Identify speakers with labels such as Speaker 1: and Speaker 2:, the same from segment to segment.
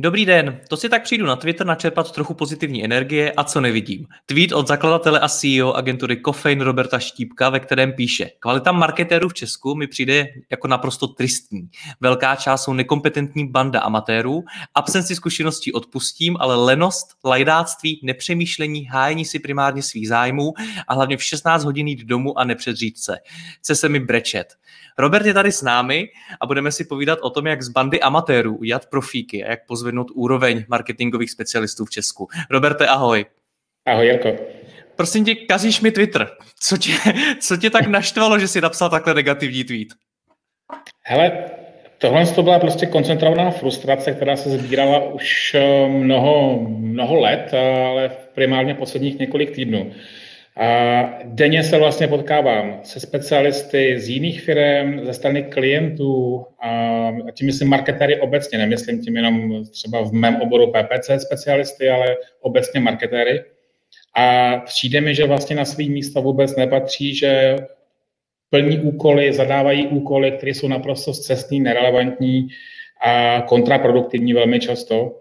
Speaker 1: Dobrý den, to si tak přijdu na Twitter načerpat trochu pozitivní energie a co nevidím. Tweet od zakladatele a CEO agentury Kofein Roberta Štípka, ve kterém píše Kvalita marketérů v Česku mi přijde jako naprosto tristní. Velká část jsou nekompetentní banda amatérů, absenci zkušeností odpustím, ale lenost, lajdáctví, nepřemýšlení, hájení si primárně svých zájmů a hlavně v 16 hodin jít domů a nepředřít se. Chce se mi brečet. Robert je tady s námi a budeme si povídat o tom, jak z bandy amatérů udělat profíky a jak pozvednout úroveň marketingových specialistů v Česku. Roberte, ahoj.
Speaker 2: Ahoj, Jirko.
Speaker 1: Prosím tě, kazíš mi Twitter. Co tě, co tě tak naštvalo, že jsi napsal takhle negativní tweet?
Speaker 2: Hele, tohle to byla prostě koncentrovaná frustrace, která se sbírala už eh, mnoho, mnoho let, ale primárně posledních několik týdnů. A denně se vlastně potkávám se specialisty z jiných firm, ze strany klientů, a tím myslím marketéry obecně, nemyslím tím jenom třeba v mém oboru PPC specialisty, ale obecně marketéry. A přijde mi, že vlastně na svý místa vůbec nepatří, že plní úkoly, zadávají úkoly, které jsou naprosto zcestný, nerelevantní a kontraproduktivní velmi často.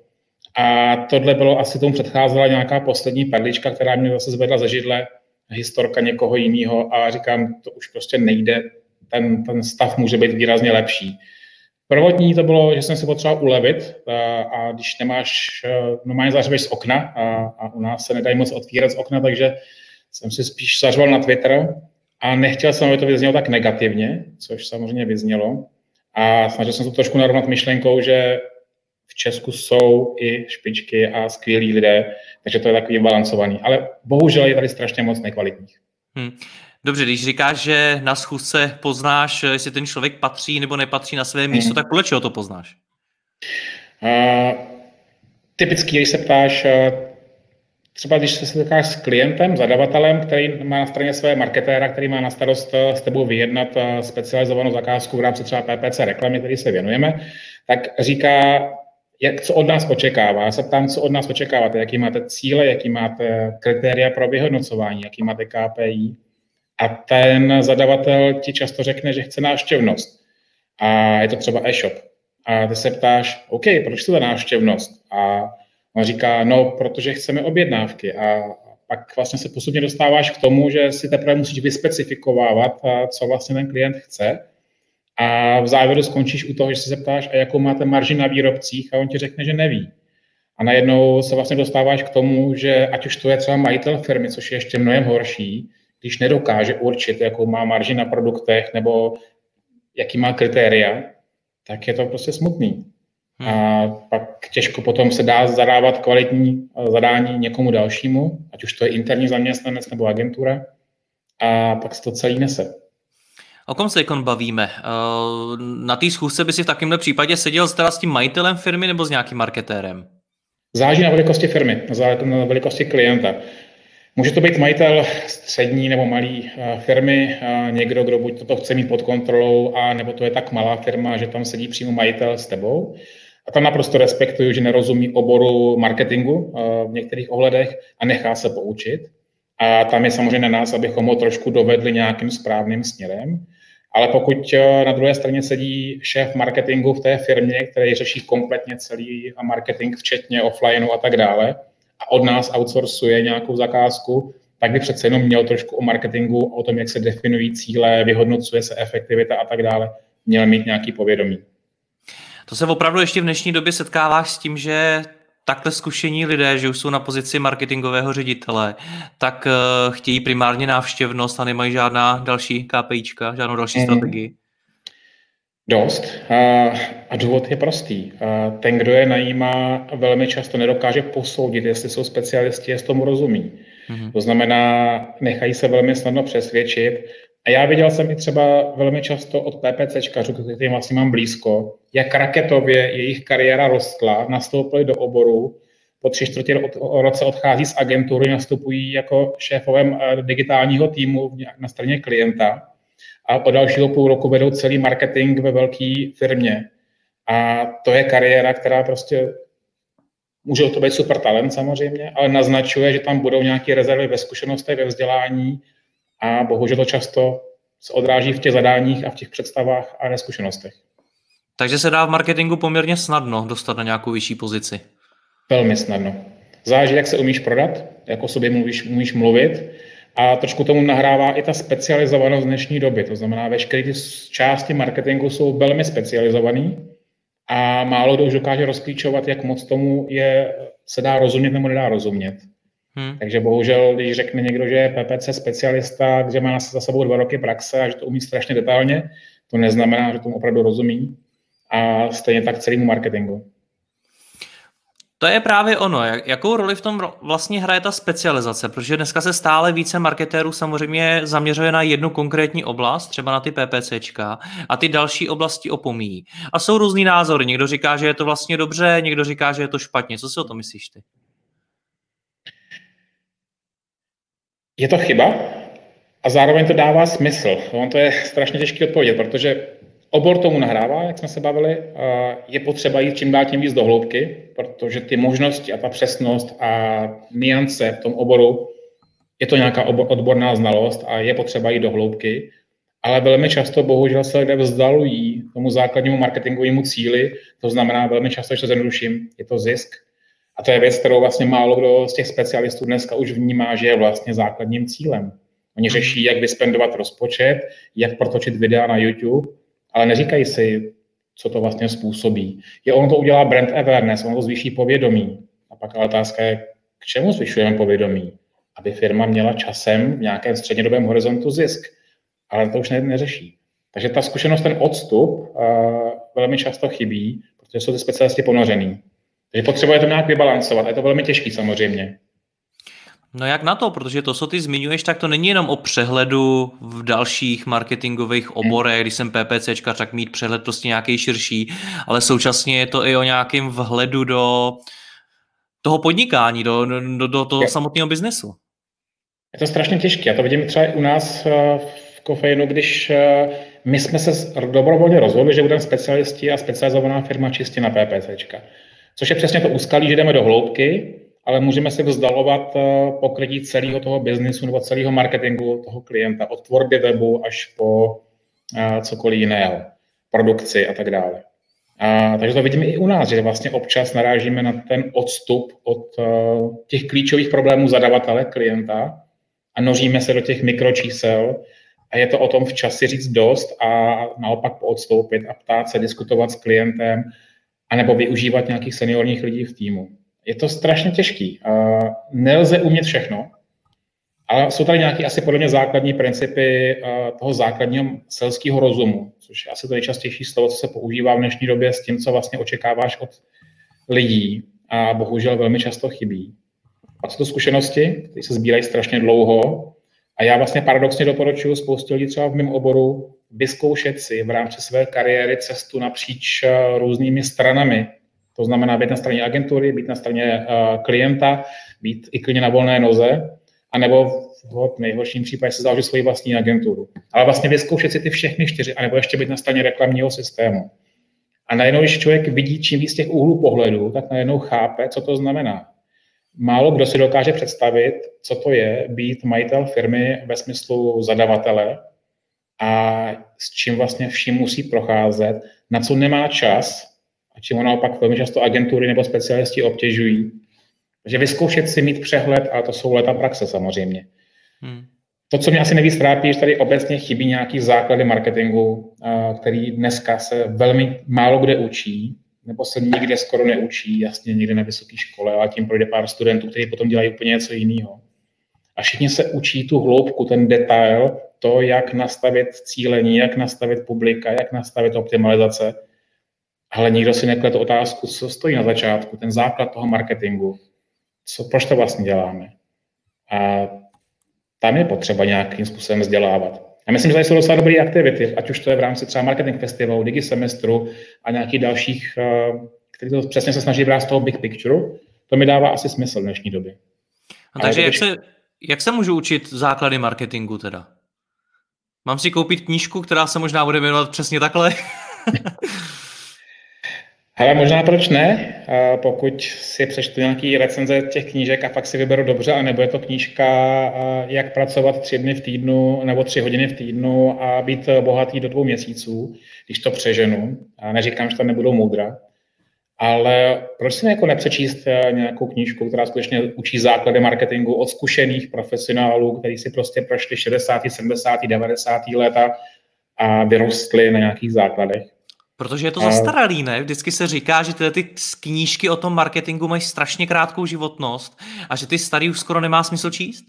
Speaker 2: A tohle bylo asi tomu předcházela nějaká poslední perlička, která mě zase zvedla ze židle, historka někoho jiného a říkám, to už prostě nejde, ten, ten stav může být výrazně lepší. Prvotní to bylo, že jsem si potřeboval ulevit a, a když nemáš, normálně zařveš z okna a, a u nás se nedají moc otvírat z okna, takže jsem si spíš zařval na Twitter a nechtěl jsem, aby to vyznělo tak negativně, což samozřejmě vyznělo. A snažil jsem se to trošku narovnat myšlenkou, že Česku jsou i špičky a skvělí lidé, takže to je takový balancovaný. Ale bohužel je tady strašně moc nekvalitních. Hmm.
Speaker 1: Dobře, když říkáš, že na schůzce poznáš, jestli ten člověk patří nebo nepatří na své místo, hmm. tak podle čeho to poznáš?
Speaker 2: Uh, typicky, když se ptáš, třeba když se setkáš s klientem, zadavatelem, který má na straně své marketéra, který má na starost s tebou vyjednat specializovanou zakázku v rámci třeba PPC reklamy, který se věnujeme, tak říká, jak, co od nás očekává. Já se ptám, co od nás očekáváte, jaký máte cíle, jaký máte kritéria pro vyhodnocování, jaký máte KPI. A ten zadavatel ti často řekne, že chce návštěvnost. A je to třeba e-shop. A ty se ptáš, OK, proč to ta návštěvnost? A on říká, no, protože chceme objednávky. A pak vlastně se postupně dostáváš k tomu, že si teprve musíš vyspecifikovávat, co vlastně ten klient chce a v závěru skončíš u toho, že se zeptáš, a jakou máte marži na výrobcích a on ti řekne, že neví. A najednou se vlastně dostáváš k tomu, že ať už to je třeba majitel firmy, což je ještě mnohem horší, když nedokáže určit, jakou má marži na produktech nebo jaký má kritéria, tak je to prostě smutný. Hmm. A pak těžko potom se dá zadávat kvalitní zadání někomu dalšímu, ať už to je interní zaměstnanec nebo agentura, a pak se to celý nese.
Speaker 1: O kom se kon bavíme? Eh, na té schůzce by si v takovémhle případě seděl s tím majitelem firmy nebo s nějakým marketérem?
Speaker 2: Záleží na velikosti firmy, na velikosti klienta. Může to být majitel střední nebo malý eh, firmy, eh, někdo, kdo buď to chce mít pod kontrolou, a nebo to je tak malá firma, že tam sedí přímo majitel s tebou. A tam naprosto respektuju, že nerozumí oboru marketingu v některých ohledech a nechá se poučit. A tam je samozřejmě na nás, abychom ho trošku dovedli nějakým správným směrem. Ale pokud eh, na druhé straně sedí šéf marketingu v té firmě, který řeší kompletně celý marketing, včetně offlineu a tak dále, a od nás outsourcuje nějakou zakázku, tak by přece jenom měl trošku o marketingu, o tom, jak se definují cíle, vyhodnocuje se efektivita a tak dále, měl mít nějaký povědomí.
Speaker 1: To se opravdu ještě v dnešní době setkáváš s tím, že takhle zkušení lidé, že už jsou na pozici marketingového ředitele, tak uh, chtějí primárně návštěvnost a nemají žádná další KPIčka, žádnou další mm. strategii?
Speaker 2: Dost. A důvod je prostý. Ten, kdo je najímá, velmi často nedokáže posoudit, jestli jsou specialisti, jestli tomu rozumí. Mm-hmm. To znamená, nechají se velmi snadno přesvědčit. A já viděl jsem i třeba velmi často od PPCčkařů, kterým vlastně mám blízko, jak raketově jejich kariéra rostla, nastoupili do oboru, po tři čtvrtě roce odchází z agentury, nastupují jako šéfovém eh, digitálního týmu na straně klienta a po dalšího půl roku vedou celý marketing ve velké firmě. A to je kariéra, která prostě může to být super talent samozřejmě, ale naznačuje, že tam budou nějaké rezervy ve zkušenostech, ve vzdělání a bohužel to často se odráží v těch zadáních a v těch představách a neskušenostech.
Speaker 1: Takže se dá v marketingu poměrně snadno dostat na nějakou vyšší pozici.
Speaker 2: Velmi snadno. Záleží, jak se umíš prodat, jak o sobě mluvíš, umíš mluvit a trošku tomu nahrává i ta specializovanost dnešní doby. To znamená, veškeré ty části marketingu jsou velmi specializované a málo kdo už dokáže rozklíčovat, jak moc tomu je, se dá rozumět nebo nedá rozumět. Hmm. Takže bohužel, když řekne někdo, že je PPC specialista, že má za sebou dva roky praxe a že to umí strašně detailně, to neznamená, že tomu opravdu rozumí. A stejně tak celému marketingu.
Speaker 1: To je právě ono. Jakou roli v tom vlastně hraje ta specializace? Protože dneska se stále více marketérů samozřejmě zaměřuje na jednu konkrétní oblast, třeba na ty PPCčka, a ty další oblasti opomíjí. A jsou různý názory. Někdo říká, že je to vlastně dobře, někdo říká, že je to špatně. Co si o tom myslíš ty?
Speaker 2: Je to chyba a zároveň to dává smysl. On to je strašně těžké odpovědět, protože Obor tomu nahrává, jak jsme se bavili, je potřeba jít čím dál tím víc do hloubky, protože ty možnosti a ta přesnost a niance v tom oboru, je to nějaká odborná znalost a je potřeba jít do hloubky, ale velmi často bohužel se lidé vzdalují tomu základnímu marketingovému cíli, to znamená velmi často, že to zjednoduším, je to zisk. A to je věc, kterou vlastně málo kdo z těch specialistů dneska už vnímá, že je vlastně základním cílem. Oni řeší, jak vyspendovat rozpočet, jak protočit videa na YouTube, ale neříkají si, co to vlastně způsobí. Je ono to udělá brand awareness, ono to zvýší povědomí. A pak ale otázka je, k čemu zvyšujeme povědomí? Aby firma měla časem v nějakém střednědobém horizontu zisk. Ale to už ne, neřeší. Takže ta zkušenost, ten odstup uh, velmi často chybí, protože jsou ty specialisti ponořený. Takže potřebuje to nějak vybalancovat. A je to velmi těžký samozřejmě.
Speaker 1: No jak na to, protože to, co ty zmiňuješ, tak to není jenom o přehledu v dalších marketingových oborech, když jsem PPCčka, tak mít přehled prostě nějaký širší, ale současně je to i o nějakém vhledu do toho podnikání, do, do, do toho je. samotného biznesu.
Speaker 2: Je to strašně těžké. Já to vidím třeba u nás eh, v kofeinu, když eh, my jsme se dobrovolně rozhodli, že budeme specialisti a specializovaná firma čistě na PPCčka. Což je přesně to úskalí, že jdeme do hloubky, ale můžeme si vzdalovat eh, pokrytí celého toho biznisu nebo celého marketingu toho klienta, od tvorby webu až po eh, cokoliv jiného, produkci a tak dále. A, takže to vidíme i u nás, že vlastně občas narážíme na ten odstup od uh, těch klíčových problémů zadavatele, klienta a noříme se do těch mikročísel a je to o tom včas si říct dost a naopak odstoupit a ptát se, diskutovat s klientem, anebo využívat nějakých seniorních lidí v týmu je to strašně těžký. Nelze umět všechno, ale jsou tady nějaké asi podle mě základní principy toho základního selského rozumu, což je asi to nejčastější slovo, co se používá v dnešní době s tím, co vlastně očekáváš od lidí a bohužel velmi často chybí. A co to zkušenosti, které se sbírají strašně dlouho a já vlastně paradoxně doporučuji spoustu lidí třeba v mém oboru vyzkoušet si v rámci své kariéry cestu napříč různými stranami to znamená být na straně agentury, být na straně uh, klienta, být i klidně na volné noze, anebo v nejhorším případě se založit svoji vlastní agenturu. Ale vlastně vyzkoušet si ty všechny čtyři, anebo ještě být na straně reklamního systému. A najednou, když člověk vidí čím víc těch úhlů pohledu, tak najednou chápe, co to znamená. Málo kdo si dokáže představit, co to je být majitel firmy ve smyslu zadavatele a s čím vlastně vším musí procházet, na co nemá čas a čím ho naopak velmi často agentury nebo specialisti obtěžují. Takže vyzkoušet si mít přehled, a to jsou leta praxe samozřejmě. Hmm. To, co mě asi nejvíc trápí, že tady obecně chybí nějaký základy marketingu, který dneska se velmi málo kde učí, nebo se nikde skoro neučí, jasně někde na vysoké škole, ale tím projde pár studentů, kteří potom dělají úplně něco jiného. A všichni se učí tu hloubku, ten detail to, jak nastavit cílení, jak nastavit publika, jak nastavit optimalizace, ale nikdo si neklad otázku, co stojí na začátku, ten základ toho marketingu, co, proč to vlastně děláme. A tam je potřeba nějakým způsobem vzdělávat. Já myslím, že tady jsou docela dobré aktivity, ať už to je v rámci třeba marketing festivalu, digi semestru a nějakých dalších, eh, který to přesně se snaží brát z toho big picture. To mi dává asi smysl v dnešní době.
Speaker 1: A takže jak se, jak se můžu učit základy marketingu teda? Mám si koupit knížku, která se možná bude jmenovat přesně takhle?
Speaker 2: Ale možná proč ne, pokud si přečtu nějaký recenze těch knížek a fakt si vyberu dobře, a nebo je to knížka, jak pracovat tři dny v týdnu nebo tři hodiny v týdnu a být bohatý do dvou měsíců, když to přeženu. A neříkám, že to nebudou moudra, ale proč si jako nepřečíst e, nějakou knížku, která skutečně učí základy marketingu od zkušených profesionálů, kteří si prostě prošli 60., 70., 90. léta a vyrostli na nějakých základech.
Speaker 1: Protože je to zastaralý, ne? Vždycky se říká, že tyhle ty knížky o tom marketingu mají strašně krátkou životnost a že ty starý už skoro nemá smysl číst?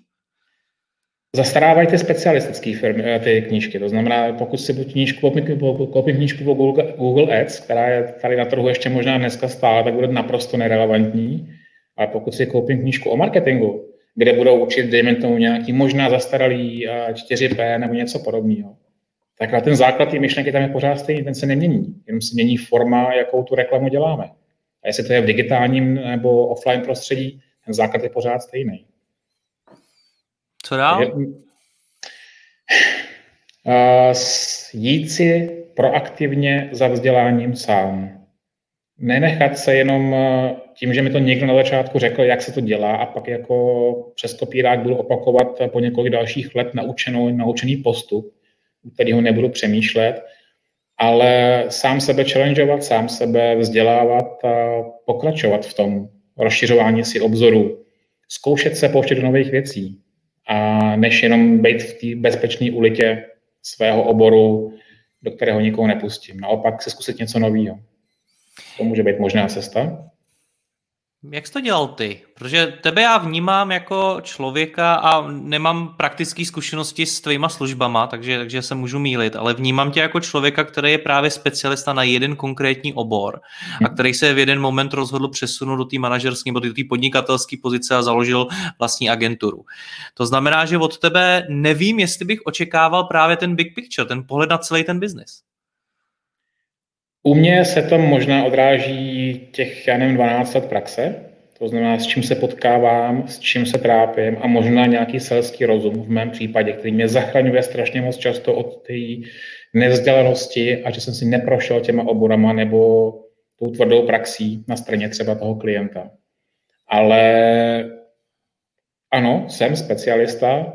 Speaker 2: Zastarávají ty specialistické firmy, eh, ty knížky. To znamená, pokud si buď knížku, koupím, knížku po Google, Google Ads, která je tady na trhu ještě možná dneska stále, tak bude naprosto nerelevantní. Ale pokud si koupím knížku o marketingu, kde budou učit, dejme tomu, nějaký možná zastaralý 4P eh, nebo něco podobného, tak ten základ té myšlenky tam je pořád stejný, ten se nemění, jenom se mění forma, jakou tu reklamu děláme. A jestli to je v digitálním nebo offline prostředí, ten základ je pořád stejný.
Speaker 1: Co dál?
Speaker 2: Uh, jít si proaktivně za vzděláním sám. Nenechat se jenom tím, že mi to někdo na začátku řekl, jak se to dělá a pak jako přes kopírák budu opakovat po několik dalších let naučenou, naučený postup, u kterého nebudu přemýšlet, ale sám sebe challengeovat, sám sebe vzdělávat a pokračovat v tom rozšiřování si obzoru, zkoušet se pouštět do nových věcí, a než jenom být v té bezpečné ulitě svého oboru, do kterého nikoho nepustím. Naopak se zkusit něco nového. To může být možná cesta.
Speaker 1: Jak jsi to dělal ty? Protože tebe já vnímám jako člověka a nemám praktické zkušenosti s tvýma službama, takže, takže se můžu mílit, ale vnímám tě jako člověka, který je právě specialista na jeden konkrétní obor a mhm. který se v jeden moment rozhodl přesunout do té manažerské nebo do té podnikatelské pozice a založil vlastní agenturu. To znamená, že od tebe nevím, jestli bych očekával právě ten big picture, ten pohled na celý ten biznis.
Speaker 2: U mě se to možná odráží těch, já nevím, 12 let praxe, to znamená, s čím se potkávám, s čím se trápím a možná nějaký selský rozum v mém případě, který mě zachraňuje strašně moc často od té nevzdělanosti a že jsem si neprošel těma oborama nebo tou tvrdou praxí na straně třeba toho klienta. Ale ano, jsem specialista,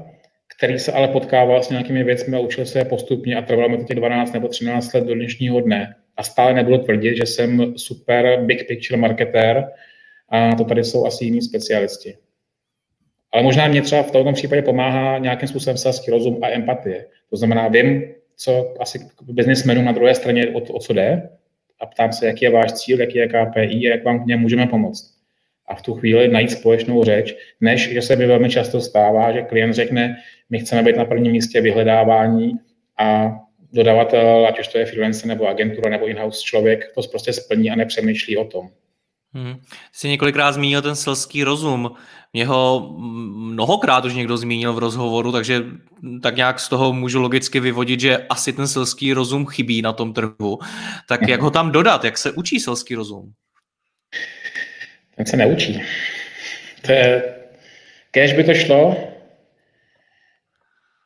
Speaker 2: který se ale potkával s nějakými věcmi a učil se je postupně a trvalo mi to těch 12 nebo 13 let do dnešního dne a stále nebudu tvrdit, že jsem super big picture marketér a to tady jsou asi jiní specialisti. Ale možná mě třeba v tomto případě pomáhá nějakým způsobem selský rozum a empatie. To znamená, vím, co asi biznismenu na druhé straně o, o co jde a ptám se, jaký je váš cíl, jaký je KPI a jak vám k němu můžeme pomoct. A v tu chvíli najít společnou řeč, než že se mi velmi často stává, že klient řekne, my chceme být na prvním místě vyhledávání a dodavatel, ať už to je freelancer nebo agentura nebo in-house člověk, to prostě splní a nepřemýšlí o tom.
Speaker 1: Hmm. Jsi několikrát zmínil ten selský rozum. Mě ho mnohokrát už někdo zmínil v rozhovoru, takže tak nějak z toho můžu logicky vyvodit, že asi ten selský rozum chybí na tom trhu. Tak jak ho tam dodat? Jak se učí selský rozum?
Speaker 2: Ten se neučí. To je, kež by to šlo,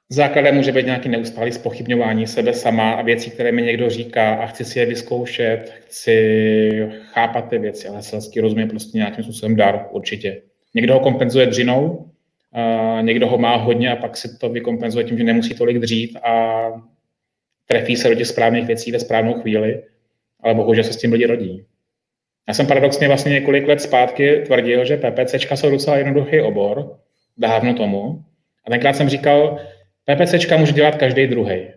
Speaker 2: Základem může být nějaký neustálý spochybňování sebe sama a věcí, které mi někdo říká a chci si je vyzkoušet, chci chápat ty věci, ale selský rozum je prostě nějakým způsobem dar, určitě. Někdo ho kompenzuje dřinou, a někdo ho má hodně a pak si to vykompenzuje tím, že nemusí tolik dřít a trefí se do těch správných věcí ve správnou chvíli, ale bohužel se s tím lidi rodí. Já jsem paradoxně vlastně několik let zpátky tvrdil, že PPCčka jsou docela jednoduchý obor, dávno tomu. A tenkrát jsem říkal, PPCčka může dělat každý druhý.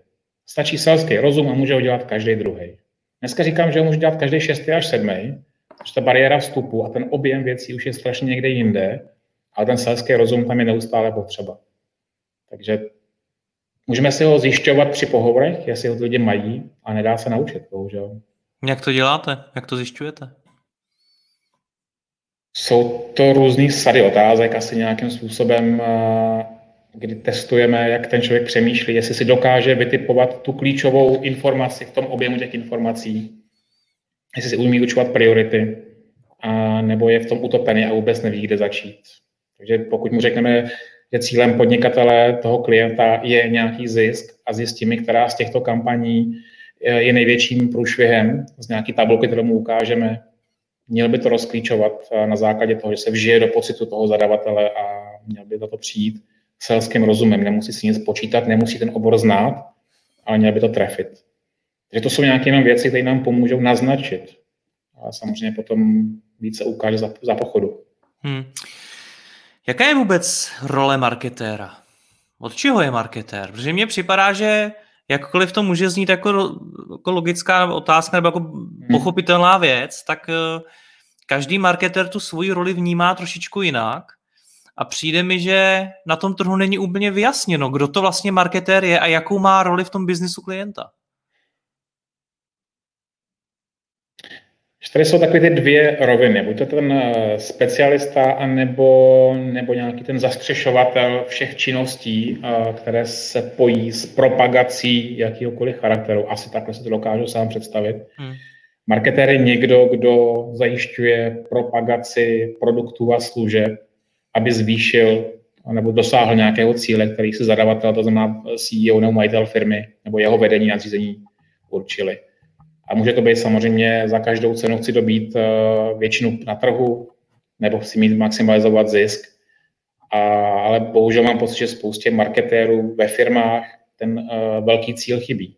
Speaker 2: Stačí selský rozum a může ho dělat každý druhý. Dneska říkám, že ho může dělat každý šestý až sedmý, protože ta bariéra vstupu a ten objem věcí už je strašně někde jinde, ale ten selský rozum tam je neustále potřeba. Takže Můžeme si ho zjišťovat při pohovorech, jestli ho lidi mají, a nedá se naučit, bohužel.
Speaker 1: Jak to děláte? Jak to zjišťujete?
Speaker 2: Jsou to různý sady otázek, asi nějakým způsobem, kdy testujeme, jak ten člověk přemýšlí, jestli si dokáže vytipovat tu klíčovou informaci v tom objemu těch informací, jestli si umí učovat priority, a nebo je v tom utopený a vůbec neví, kde začít. Takže pokud mu řekneme, že cílem podnikatele toho klienta je nějaký zisk a zjistíme, která z těchto kampaní je největším průšvihem z nějaký tabulky, kterou mu ukážeme, měl by to rozklíčovat na základě toho, že se vžije do pocitu toho zadavatele a měl by to přijít selským rozumem. Nemusí si nic počítat, nemusí ten obor znát, ale měl by to trefit. Takže to jsou nějaké jenom věci, které nám pomůžou naznačit. A samozřejmě potom více ukáže za, za pochodu. Hmm.
Speaker 1: Jaká je vůbec role marketéra? Od čeho je marketér? Protože mně připadá, že jakkoliv to může znít jako, jako logická otázka nebo jako hmm. pochopitelná věc, tak eh, každý marketér tu svoji roli vnímá trošičku jinak a přijde mi, že na tom trhu není úplně vyjasněno, kdo to vlastně marketér je a jakou má roli v tom biznisu klienta.
Speaker 2: Tady jsou takové ty dvě roviny. Buď to ten eh, specialista, anebo, nebo nějaký ten zastřešovatel všech činností, eh, které se pojí s propagací jakýhokoliv charakteru. Asi takhle si to dokážu sám představit. Hmm. Marketér je někdo, kdo zajišťuje propagaci produktů a služeb, aby zvýšil nebo dosáhl nějakého cíle, který si zadavatel, to znamená CEO nebo majitel firmy, nebo jeho vedení nadřízení určili. A může to být samozřejmě za každou cenu chci dobít eh, většinu na trhu, nebo chci mít maximalizovat zisk. A, ale bohužel mám pocit, že spoustě marketérů ve firmách ten uh, velký cíl chybí.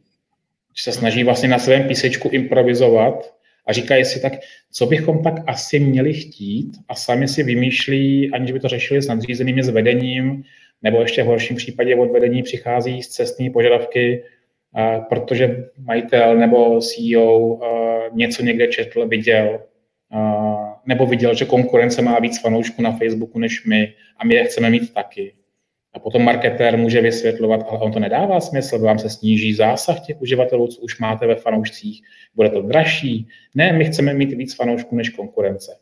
Speaker 2: Že se snaží vlastně na svém písečku improvizovat a říkají si tak, co bychom tak asi měli chtít a sami si vymýšlí, aniž by to řešili s nadřízenými s vedením, nebo ještě v horším případě od vedení přichází z cestní požadavky, protože majitel nebo CEO něco někde četl, viděl, nebo viděl, že konkurence má víc fanoušků na Facebooku než my a my je chceme mít taky. A potom marketér může vysvětlovat, ale on to nedává smysl, vám se sníží zásah těch uživatelů, co už máte ve fanoušcích, bude to dražší. Ne, my chceme mít víc fanoušků než konkurence.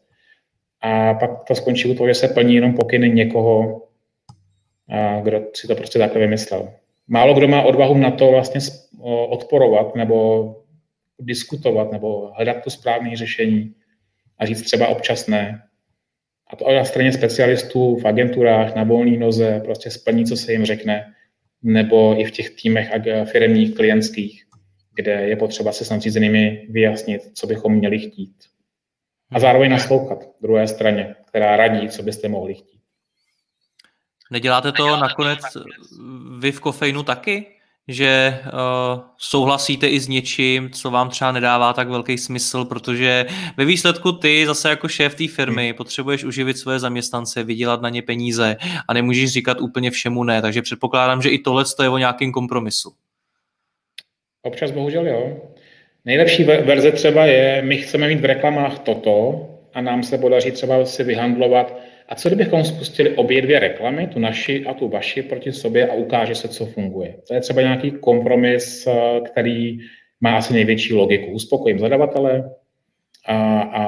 Speaker 2: A pak to skončí u toho, že se plní jenom pokyny někoho, kdo si to prostě takhle vymyslel málo kdo má odvahu na to vlastně odporovat nebo diskutovat nebo hledat to správné řešení a říct třeba občas ne. A to na straně specialistů v agenturách, na volné noze, prostě splní, co se jim řekne, nebo i v těch týmech firmních, klientských, kde je potřeba se s nadřízenými vyjasnit, co bychom měli chtít. A zároveň naslouchat druhé straně, která radí, co byste mohli chtít.
Speaker 1: Neděláte to nakonec vy v kofeinu taky? Že uh, souhlasíte i s něčím, co vám třeba nedává tak velký smysl, protože ve výsledku ty zase jako šéf té firmy hmm. potřebuješ uživit své zaměstnance, vydělat na ně peníze a nemůžeš říkat úplně všemu ne, takže předpokládám, že i tohle je o nějakém kompromisu.
Speaker 2: Občas bohužel jo. Nejlepší verze třeba je, my chceme mít v reklamách toto a nám se podaří třeba si vyhandlovat a co kdybychom spustili obě dvě reklamy, tu naši a tu vaši proti sobě a ukáže se, co funguje. To je třeba nějaký kompromis, eh, který má asi největší logiku. Uspokojím zadavatele a, a,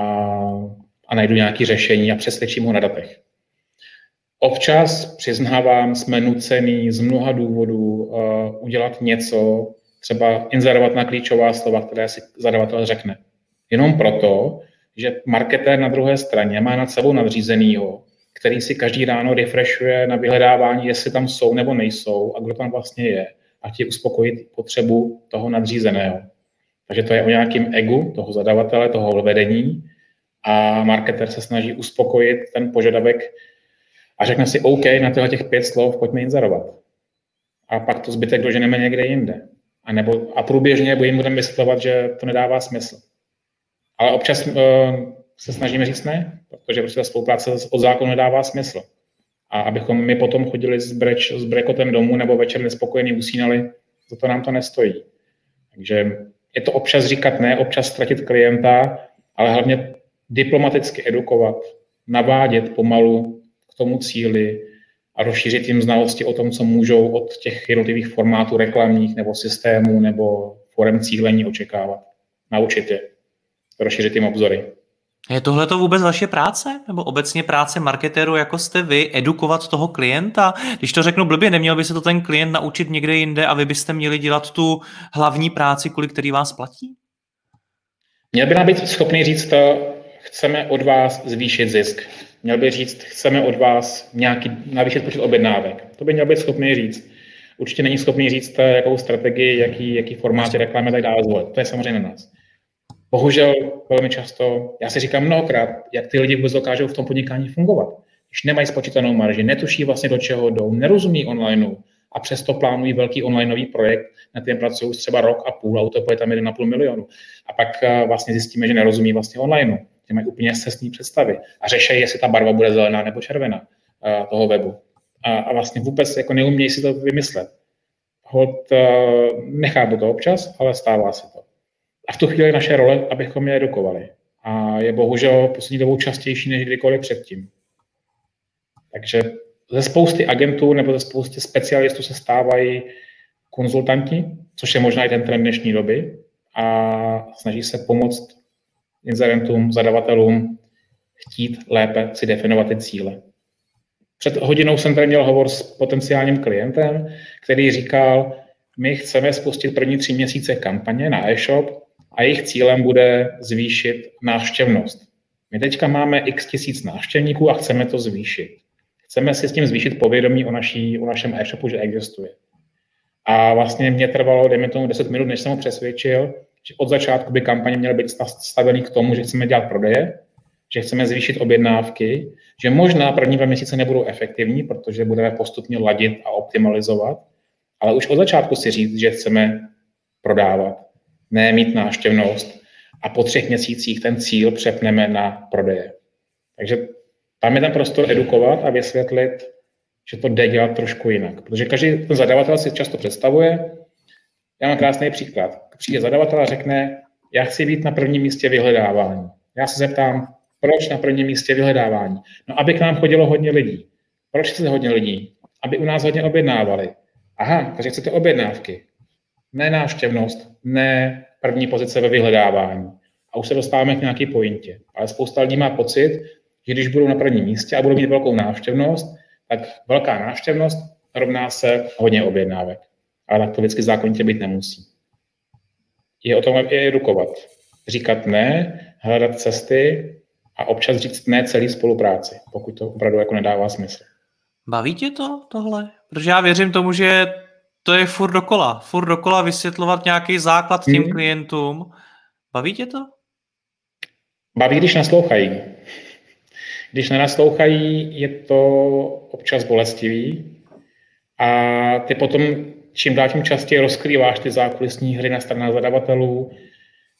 Speaker 2: a najdu nějaké řešení a přesvědčím ho na datech. Občas, přiznávám, jsme nucený z mnoha důvodů uh, udělat něco, třeba inzerovat na klíčová slova, které si zadavatel řekne. Jenom proto, že marketér na druhé straně má nad sebou nadřízenýho, který si každý ráno refreshuje na vyhledávání, jestli tam jsou nebo nejsou a kdo tam vlastně je a chtějí uspokojit potřebu toho nadřízeného. Takže to je o nějakém egu toho zadavatele, toho vedení a marketer se snaží uspokojit ten požadavek a řekne si OK, na těchto těch pět slov pojďme inzerovat. A pak to zbytek doženeme někde jinde. A, nebo, a průběžně jim budeme vysvětlovat, že to nedává smysl. Ale občas uh, se snažíme říct ne, protože prostě ta spolupráce od zákonu nedává smysl. A abychom my potom chodili s, breč, s brekotem domů nebo večer nespokojený usínali, za to nám to nestojí. Takže je to občas říkat ne, občas ztratit klienta, ale hlavně diplomaticky edukovat, navádět pomalu k tomu cíli a rozšířit jim znalosti o tom, co můžou od těch jednotlivých formátů reklamních nebo systémů nebo forem cílení očekávat. Naučit je, rozšířit jim obzory.
Speaker 1: Je tohle to vůbec vaše práce? Nebo obecně práce marketéru, jako jste vy, edukovat toho klienta? Když to řeknu blbě, neměl by se to ten klient naučit někde jinde a vy byste měli dělat tu hlavní práci, kvůli který vás platí?
Speaker 2: Měl by nám být schopný říct, to, chceme od vás zvýšit zisk. Měl by říct, chceme od vás nějaký navýšit počet objednávek. To by měl být schopný říct. Určitě není schopný říct, jakou strategii, jaký, jaký formát reklamy tak dále zvolit. To je samozřejmě na nás. Bohužel velmi často, já si říkám mnohokrát, jak ty lidi vůbec dokážou v tom podnikání fungovat. Když nemají spočítanou marži, netuší vlastně do čeho jdou, nerozumí online a přesto plánují velký onlineový projekt, na kterém pracují třeba rok a půl a to je tam 1,5 milionu. A pak eh, vlastně zjistíme, že nerozumí vlastně online, že mají úplně cestní představy a řeší, jestli ta barva bude zelená nebo červená eh, toho webu. A, a vlastně vůbec jako neumějí si to vymyslet. Hod eh, nechápu to občas, ale stává se to. V tu chvíli naše role, abychom je edukovali. A je bohužel poslední dobou častější než kdykoliv předtím. Takže ze spousty agentů nebo ze spousty specialistů se stávají konzultanti, což je možná i ten trend dnešní doby, a snaží se pomoct inzerentům, zadavatelům chtít lépe si definovat ty cíle. Před hodinou jsem tady měl hovor s potenciálním klientem, který říkal, my chceme spustit první tři měsíce kampaně na e-shop a jejich cílem bude zvýšit návštěvnost. My teďka máme x tisíc návštěvníků a chceme to zvýšit. Chceme si s tím zvýšit povědomí o, naší, o našem e-shopu, že existuje. A vlastně mě trvalo, dejme tomu 10 minut, než jsem ho přesvědčil, že od začátku by kampaně měly být stavený k tomu, že chceme dělat prodeje, že chceme zvýšit objednávky, že možná první dva měsíce nebudou efektivní, protože budeme postupně ladit a optimalizovat, ale už od začátku si říct, že chceme prodávat, ne mít návštěvnost a po třech měsících ten cíl přepneme na prodeje. Takže tam je ten prostor edukovat a vysvětlit, že to jde dělat trošku jinak. Protože každý ten zadavatel si často představuje, já mám krásný příklad. Přijde zadavatel a řekne, já chci být na prvním místě vyhledávání. Já se zeptám, proč na prvním místě vyhledávání? No, aby k nám chodilo hodně lidí. Proč chce hodně lidí? Aby u nás hodně objednávali. Aha, takže chcete objednávky. Ne návštěvnost, ne první pozice ve vyhledávání. A už se dostáváme k nějaké pointě. Ale spousta lidí má pocit, že když budou na prvním místě a budou mít velkou návštěvnost, tak velká návštěvnost rovná se hodně objednávek. Ale tak to vždycky zákonitě být nemusí. Je o tom je edukovat. Říkat ne, hledat cesty a občas říct ne celý spolupráci, pokud to opravdu jako nedává smysl.
Speaker 1: Baví tě to tohle? Protože já věřím tomu, že to je furt dokola. Furt dokola vysvětlovat nějaký základ těm hmm. klientům. Baví tě to?
Speaker 2: Baví, když naslouchají. Když nenaslouchají, je to občas bolestivý a ty potom čím dál tím častěji rozkrýváš ty zákulisní hry na stranách zadavatelů,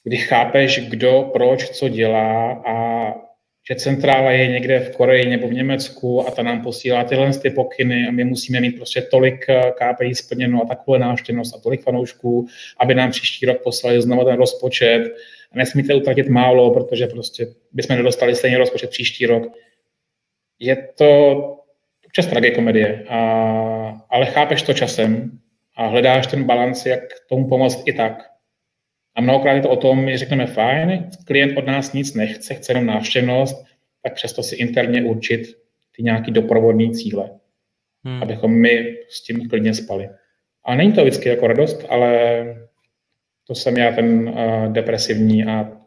Speaker 2: kdy chápeš, kdo, proč, co dělá a že centrála je někde v Koreji nebo v Německu a ta nám posílá tyhle ty pokyny a my musíme mít prostě tolik eh, KPI splněno a takovou návštěvnost a tolik fanoušků, aby nám příští rok poslali znovu ten rozpočet nesmíte utratit málo, protože prostě bychom nedostali stejný rozpočet příští rok. Je to občas tragikomedie, a, ale chápeš to časem a hledáš ten balans, jak tomu pomoct i tak. A mnohokrát je to o tom, že řekneme fajn, klient od nás nic nechce, chce jenom návštěvnost, tak přesto si interně určit ty nějaký doprovodné cíle, hmm. abychom my s tím klidně spali. A není to vždycky jako radost, ale to jsem já ten uh, depresivní a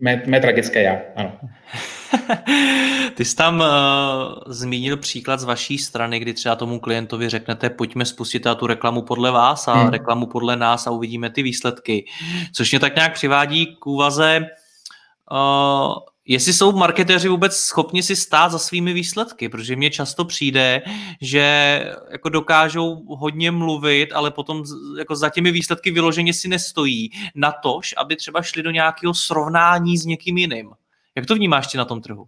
Speaker 2: mé, mé tragické já, ano.
Speaker 1: Ty jsi tam uh, zmínil příklad z vaší strany, kdy třeba tomu klientovi řeknete, pojďme spustit tu reklamu podle vás a hmm. reklamu podle nás a uvidíme ty výsledky. Což mě tak nějak přivádí k úvaze, uh, jestli jsou marketéři vůbec schopni si stát za svými výsledky, protože mně často přijde, že jako dokážou hodně mluvit, ale potom jako za těmi výsledky vyloženě si nestojí na tož, aby třeba šli do nějakého srovnání s někým jiným. Jak to vnímáš ty na tom trhu?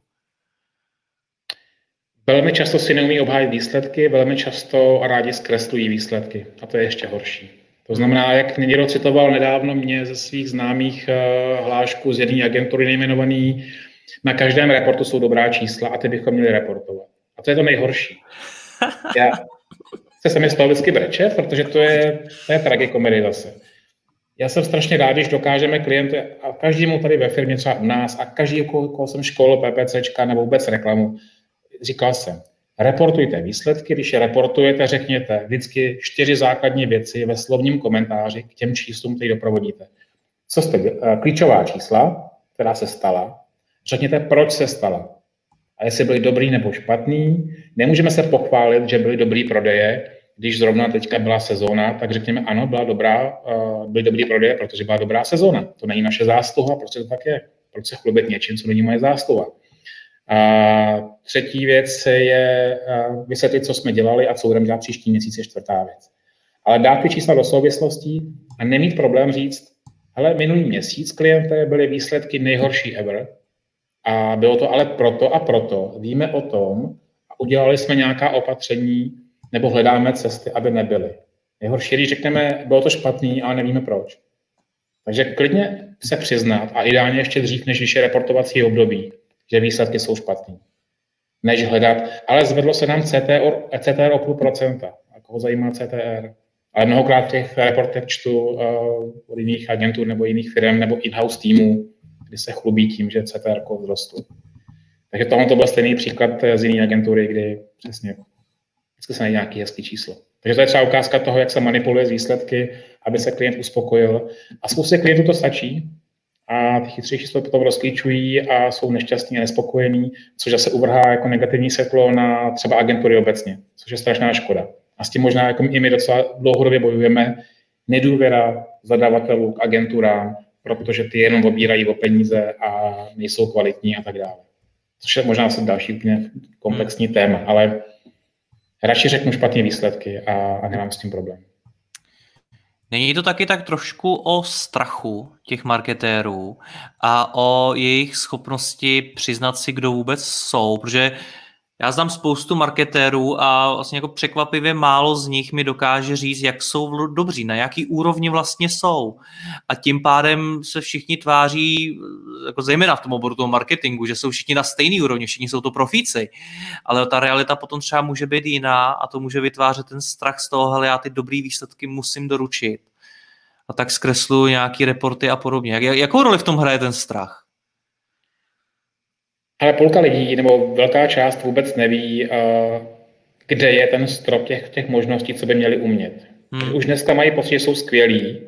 Speaker 2: Velmi často si neumí obhájit výsledky, velmi často rádi zkreslují výsledky. A to je ještě horší. To znamená, jak někdo citoval nedávno mě ze svých známých uh, hlášků z jedné agentury nejmenovaný, na každém reportu jsou dobrá čísla a ty bychom měli reportovat. A to je to nejhorší. Já se se mi z toho vždycky brečet, protože to je, to je tragikomedie zase. Já jsem strašně rád, když dokážeme klienty a každému tady ve firmě, třeba u nás, a každý, koho jsem škol, PPCčka nebo vůbec reklamu, říkal jsem, reportujte výsledky, když je reportujete, řekněte vždycky čtyři základní věci ve slovním komentáři k těm číslům, které doprovodíte. Co jste, eh, klíčová čísla, která se stala, řekněte, proč se stala. A jestli byly dobrý nebo špatný, nemůžeme se pochválit, že byly dobrý prodeje, když zrovna teďka byla sezóna, tak řekněme ano, byla dobrá, uh, byly dobrý prodeje, protože byla dobrá sezóna. To není naše zásluha, prostě to tak je. Proč se chlubit něčím, co není moje zásluha? A třetí věc je uh, vysvětlit, co jsme dělali a co budeme dělat příští měsíc, je čtvrtá věc. Ale dát ty čísla do souvislostí a nemít problém říct, ale minulý měsíc klienté byly výsledky nejhorší ever a bylo to ale proto a proto. Víme o tom a udělali jsme nějaká opatření, nebo hledáme cesty, aby nebyly. Nejhorší, když řekneme, bylo to špatný, ale nevíme proč. Takže klidně se přiznat a ideálně ještě dřív, než je reportovací období, že výsledky jsou špatné. Než hledat, ale zvedlo se nám CTR, CTR o půl procenta. A koho zajímá CTR? Ale mnohokrát těch reportech čtu uh, od jiných agentů nebo jiných firm nebo in-house týmů, kdy se chlubí tím, že CTR vzrostl. Takže tohle to byl stejný příklad z jiné agentury, kdy přesně vždycky se najde nějaký hezký číslo. Takže to je třeba ukázka toho, jak se manipuluje z výsledky, aby se klient uspokojil. A spoustě klientů to stačí a ty chytřejší to potom rozklíčují a jsou nešťastní a nespokojení, což zase uvrhá jako negativní světlo na třeba agentury obecně, což je strašná škoda. A s tím možná jako i my docela dlouhodobě bojujeme. Nedůvěra zadavatelů k agenturám, protože ty jenom obírají o peníze a nejsou kvalitní a tak dále. Což je možná asi další úplně komplexní hmm. téma, ale radši řeknu špatné výsledky a, a nemám s tím problém.
Speaker 1: Není to taky tak trošku o strachu těch marketérů a o jejich schopnosti přiznat si, kdo vůbec jsou, protože já znám spoustu marketérů a vlastně jako překvapivě málo z nich mi dokáže říct, jak jsou dobří, na jaký úrovni vlastně jsou. A tím pádem se všichni tváří, jako zejména v tom oboru toho marketingu, že jsou všichni na stejný úrovni, všichni jsou to profíci. Ale ta realita potom třeba může být jiná a to může vytvářet ten strach z toho, hele, já ty dobrý výsledky musím doručit. A tak zkreslu nějaký reporty a podobně. Jak, jakou roli v tom hraje ten strach?
Speaker 2: Ale půlka lidí, nebo velká část vůbec neví, kde je ten strop těch, těch možností, co by měli umět. Hmm. Už dneska mají pocit, že jsou skvělí.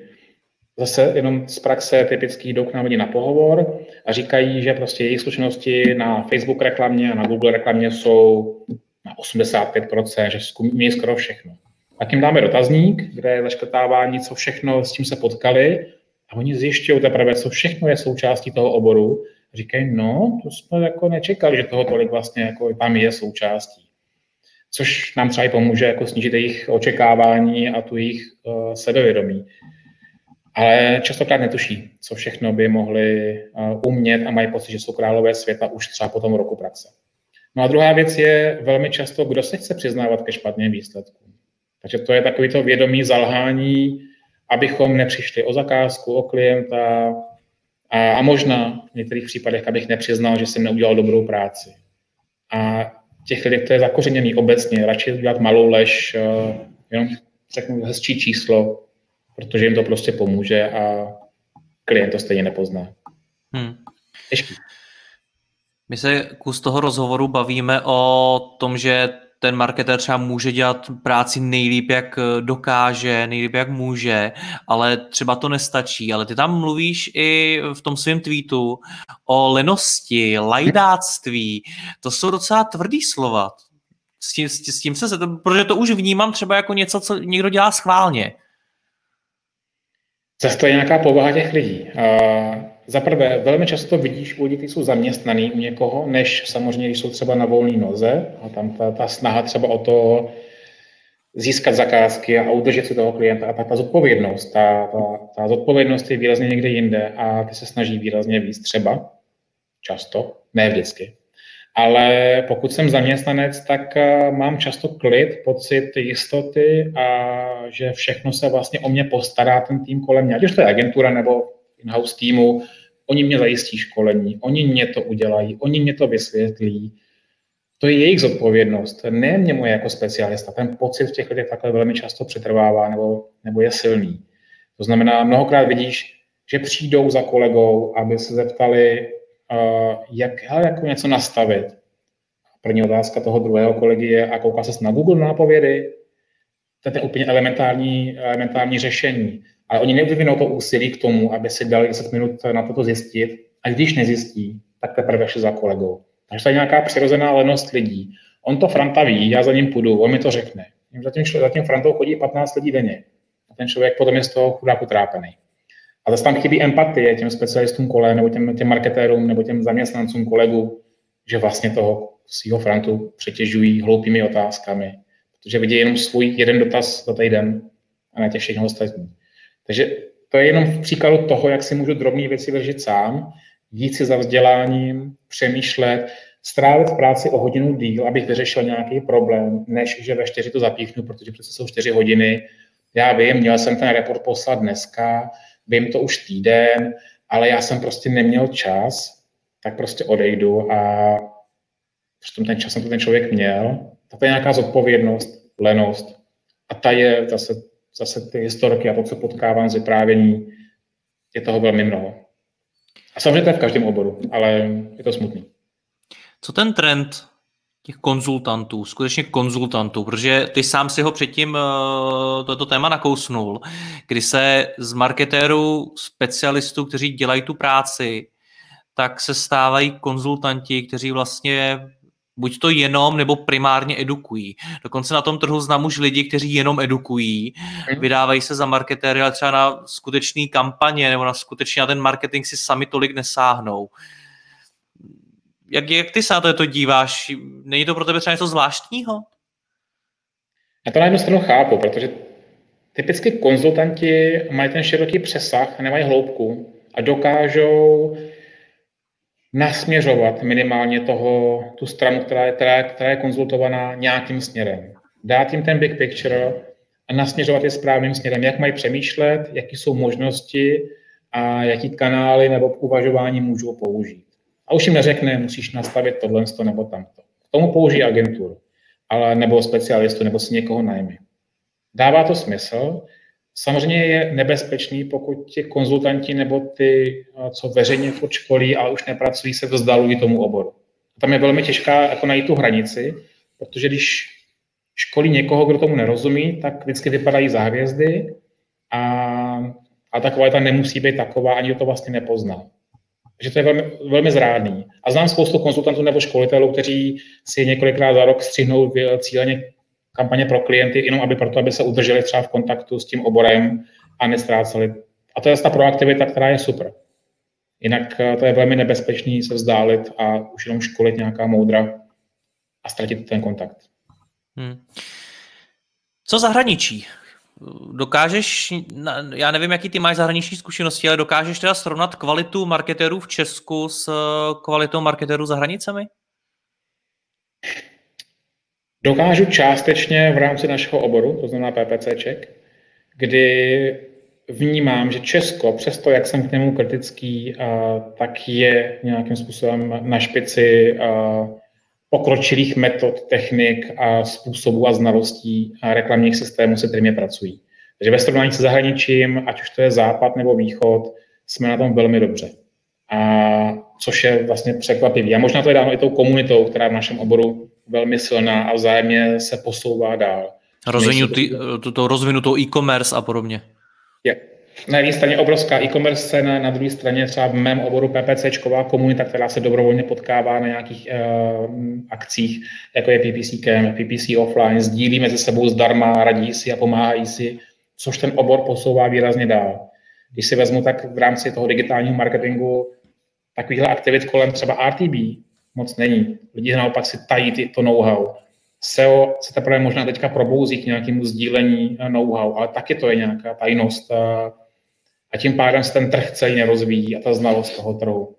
Speaker 2: Zase jenom z praxe typický jdou k nám na pohovor a říkají, že prostě jejich zkušenosti na Facebook reklamě a na Google reklamě jsou na 85%, že umí skoro všechno. A tím dáme dotazník, kde je zaškrtávání, co všechno s tím se potkali a oni zjišťují teprve, co všechno je součástí toho oboru říkají, no, to jsme jako nečekali, že toho tolik vlastně jako tam je součástí. Což nám třeba i pomůže jako snížit jejich očekávání a tu jejich uh, sebevědomí. Ale častokrát netuší, co všechno by mohli uh, umět a mají pocit, že jsou králové světa už třeba po tom roku praxe. No a druhá věc je velmi často, kdo se chce přiznávat ke špatným výsledkům. Takže to je takový to vědomí zalhání, abychom nepřišli o zakázku, o klienta, a, a možná v některých případech, abych nepřiznal, že jsem neudělal dobrou práci. A těch lidí, to je zakořeněný obecně, radši udělat malou lež, uh, jenom řeknu hezčí číslo, protože jim to prostě pomůže a klient to stejně nepozná. Hmm. Těžký.
Speaker 1: My se kus toho rozhovoru bavíme o tom, že ten marketer třeba může dělat práci nejlíp, jak eh, dokáže, nejlíp, jak může, ale třeba to nestačí. Ale ty tam mluvíš i v tom svém tweetu o lenosti, lajdáctví. To jsou docela tvrdý slova. S tím, s tím se, protože to už vnímám třeba jako něco, co někdo dělá schválně.
Speaker 2: Zase to je nějaká povaha těch lidí. Uh, za prvé, velmi často vidíš lidi, kteří jsou zaměstnaný u někoho, než samozřejmě, když jsou třeba na volné noze a tam ta, ta snaha třeba o to získat zakázky a udržet si toho klienta a tak ta zodpovědnost, ta, ta, ta zodpovědnost je výrazně někde jinde a ty se snaží výrazně víc třeba, často, ne vždycky. Ale pokud jsem zaměstnanec, tak eh, mám často klid, pocit jistoty a že všechno se vlastně o mě postará ten tým kolem mě, ať už to je agentura nebo in-house týmu, oni mě zajistí školení, oni mě to udělají, oni mě to vysvětlí. to je jejich zodpovědnost, ne mě moje jako specialista. Ten pocit v těch lidech takhle velmi často přetrvává nebo, nebo je silný. To znamená, mnohokrát vidíš, že přijdou za kolegou, aby se zeptali, uh, jak jako něco nastavit. První otázka toho druhého kolegy je, a kouká se na Google nápovědy? To je úplně elementární, elementární řešení. Ale oni nevyvinou to úsilí k tomu, aby si dali 10 minut na toto zjistit. A když nezjistí, tak teprve šli za kolegou. Takže to je nějaká přirozená lenost lidí. On to Franta ví, já za ním půjdu, on mi to řekne. Zatím, zatím Frantou chodí 15 lidí denně. A ten člověk potom je z toho chudáku trápený. A zase tam chybí empatie těm specialistům kole, nebo těm, těm marketérům, nebo těm zaměstnancům kolegů, že vlastně toho svého frontu přetěžují hloupými otázkami, protože vidí jenom svůj jeden dotaz za týden a ne těch všechno ostatní. Takže to je jenom v příkladu toho, jak si můžu drobné věci vyřešit sám, jít si za vzděláním, přemýšlet, strávit v práci o hodinu díl, abych vyřešil nějaký problém, než že ve čtyři to zapíchnu, protože přece jsou čtyři hodiny. Já vím, měl jsem ten report poslat dneska, vím to už týden, ale já jsem prostě neměl čas, tak prostě odejdu a přitom ten čas jsem to ten člověk měl. To je nějaká zodpovědnost, lenost. A ta je zase, zase ty historky a to, co potkávám z vyprávění, je toho velmi mnoho. A samozřejmě to je v každém oboru, ale je to smutný.
Speaker 1: Co ten trend těch konzultantů, skutečně konzultantů, protože ty sám si ho předtím uh, toto téma nakousnul, kdy se z marketérů, specialistů, kteří dělají tu práci, tak se stávají konzultanti, kteří vlastně buď to jenom nebo primárně edukují. Dokonce na tom trhu znám už lidi, kteří jenom edukují, hmm. vydávají se za marketéry, ale třeba na skutečný kampaně nebo na skutečně na ten marketing si sami tolik nesáhnou. Jak, jak ty se na to, to díváš? Není to pro tebe třeba něco zvláštního?
Speaker 2: Já to na jednu stranu chápu, protože typicky konzultanti mají ten široký přesah, nemají hloubku a dokážou nasměřovat minimálně toho, tu stranu, která je, která, která je konzultovaná nějakým směrem. Dát jim ten big picture a nasměřovat je správným směrem, jak mají přemýšlet, jaké jsou možnosti a jaký kanály nebo uvažování můžou použít. A už jim neřekne, musíš nastavit tohle nebo tamto. K tomu použijí agenturu, ale nebo specialistu, nebo si někoho najmi. Dává to smysl, Samozřejmě je nebezpečný, pokud ti konzultanti nebo ty, co veřejně furt školí, ale už nepracují, se vzdalují tomu oboru. Tam je velmi těžká jako najít tu hranici, protože když školí někoho, kdo tomu nerozumí, tak vždycky vypadají za hvězdy a, a ta kvalita nemusí být taková, ani to vlastně nepozná. Takže to je velmi, velmi zrádný. A znám spoustu konzultantů nebo školitelů, kteří si několikrát za rok střihnou cíleně kampaně pro klienty, jenom aby proto, aby se udrželi třeba v kontaktu s tím oborem a nestráceli. A to je ta proaktivita, která je super. Jinak eh, to je velmi nebezpečný se vzdálit a už jenom školit nějaká moudra a ztratit ten kontakt. Hmm.
Speaker 1: Co zahraničí? Dokážeš, já nevím, jaký ty máš zahraniční zkušenosti, ale dokážeš teda srovnat kvalitu marketérů v Česku s eh, kvalitou marketérů za hranicemi?
Speaker 2: Dokážu částečně v rámci našeho oboru, to znamená PPCček, kdy vnímám, že Česko, přesto jak jsem k němu kritický, tak je nějakým způsobem na špici pokročilých metod, technik a způsobů a znalostí a reklamních systémů, se kterými pracují. Takže ve srovnání se zahraničím, ať už to je západ nebo východ, jsme na tom velmi dobře. A což je vlastně překvapivý. A možná to je dáno i tou komunitou, která v našem oboru velmi silná a vzájemně se posouvá dál.
Speaker 1: Rozvinutý, to, to rozvinutou e-commerce a podobně.
Speaker 2: Je. Na jedné straně obrovská e-commerce scéna, na druhé straně třeba v mém oboru PPCčková komunita, která se dobrovolně potkává na nějakých uh, akcích, jako je PPC Camp, PPC Offline, sdílí mezi sebou zdarma, radí si a pomáhají si, což ten obor posouvá výrazně dál. Když si vezmu, tak v rámci toho digitálního marketingu takovýchhle aktivit kolem třeba RTB moc není. Lidi naopak si tají ty, to know-how. SEO se teprve možná teďka probouzí k nějakému sdílení eh, know-how, ale taky to je nějaká tajnost a, a tím pádem se ten trh celý nerozvíjí a ta znalost toho trhu.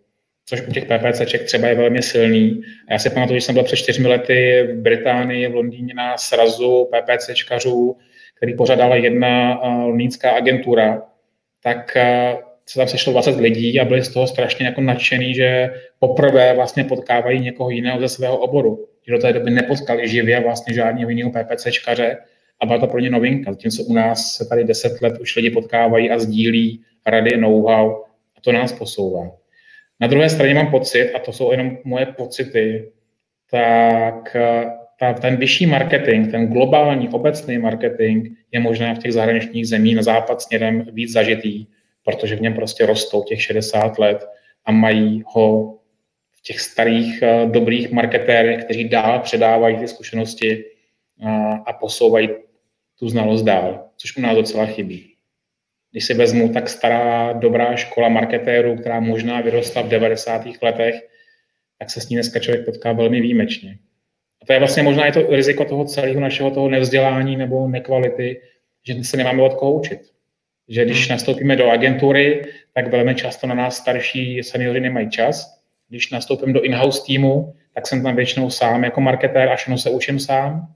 Speaker 2: Což u těch PPCček třeba je velmi silný. A já si pamatuju, že jsem byl před čtyřmi lety v Británii, v Londýně na srazu PPCčkařů, který pořádala jedna uh, londýnská agentura, tak se tam sešlo 20 lidí a byli z toho strašně jako nadšený, že poprvé vlastně potkávají někoho jiného ze svého oboru. že do té doby nepotkali živě vlastně žádného jiného PPCčkaře a byla to pro ně novinka. Zatímco u nás se tady deset let už lidi potkávají a sdílí rady, know-how a to nás posouvá. Na druhé straně mám pocit, a to jsou jenom moje pocity, tak ta, ten vyšší marketing, ten globální obecný marketing je možná v těch zahraničních zemích na západ směrem víc zažitý, protože v něm prostě rostou těch 60 let a mají ho v těch starých eh, dobrých marketérech, kteří dál předávají ty zkušenosti a, a posouvají tu znalost dál, což u nás docela chybí. Když si vezmu tak stará dobrá škola marketérů, která možná vyrostla v 90. letech, tak se s ní dneska člověk potká velmi výjimečně. A to je vlastně možná i to riziko toho celého našeho toho nevzdělání nebo nekvality, že se nemáme od koho učit. Že když hmm. nastoupíme do agentury, tak velmi často na nás starší seniori nemají čas. Když nastoupím do in-house týmu, tak jsem tam většinou sám jako marketér a všechno se učím sám.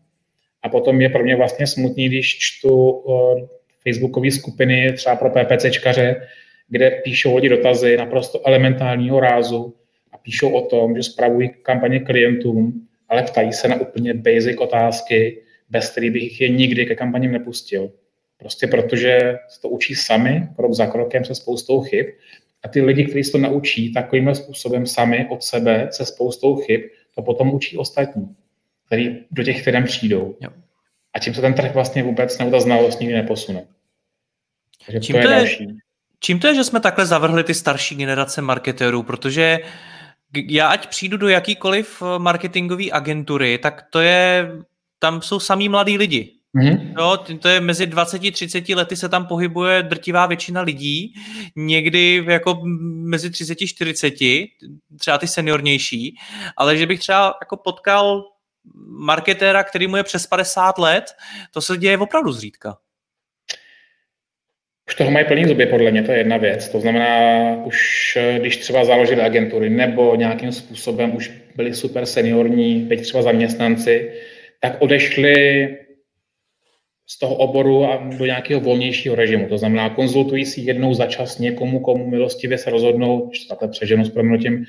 Speaker 2: A potom je pro mě vlastně smutný, když čtu uh, facebookové skupiny třeba pro PPCčkaře, kde píšou lidi dotazy naprosto elementárního rázu a píšou o tom, že spravují kampaně klientům ale ptají se na úplně basic otázky, bez kterých bych je nikdy ke kampaním nepustil. Prostě protože se to učí sami, krok za krokem se spoustou chyb a ty lidi, kteří se to naučí takovým způsobem sami od sebe se spoustou chyb, to potom učí ostatní, kteří do těch firm přijdou. Jo. A tím se ten trh vlastně vůbec nebo ta znalost nikdy neposune.
Speaker 1: Takže čím to je, to je další. Čím to je, že jsme takhle zavrhli ty starší generace marketérů, protože já ať přijdu do jakýkoliv eh, marketingové agentury, tak to je, tam jsou samý mladí lidi. Mm-hmm. Jo, to je mezi 20-30 lety se tam pohybuje drtivá většina lidí, někdy jako mezi 30-40, třeba ty seniornější, ale že bych třeba jako potkal marketéra, který mu je přes 50 let, to se děje opravdu zřídka.
Speaker 2: Už toho mají plný zuby, podle mě, to je jedna věc. To znamená, už když třeba založili agentury nebo nějakým způsobem už byli super seniorní, teď třeba zaměstnanci, tak odešli z toho oboru a do nějakého volnějšího režimu. To znamená, konzultují si jednou za čas někomu, komu milostivě se rozhodnou, že takhle přeženu s proměnutím,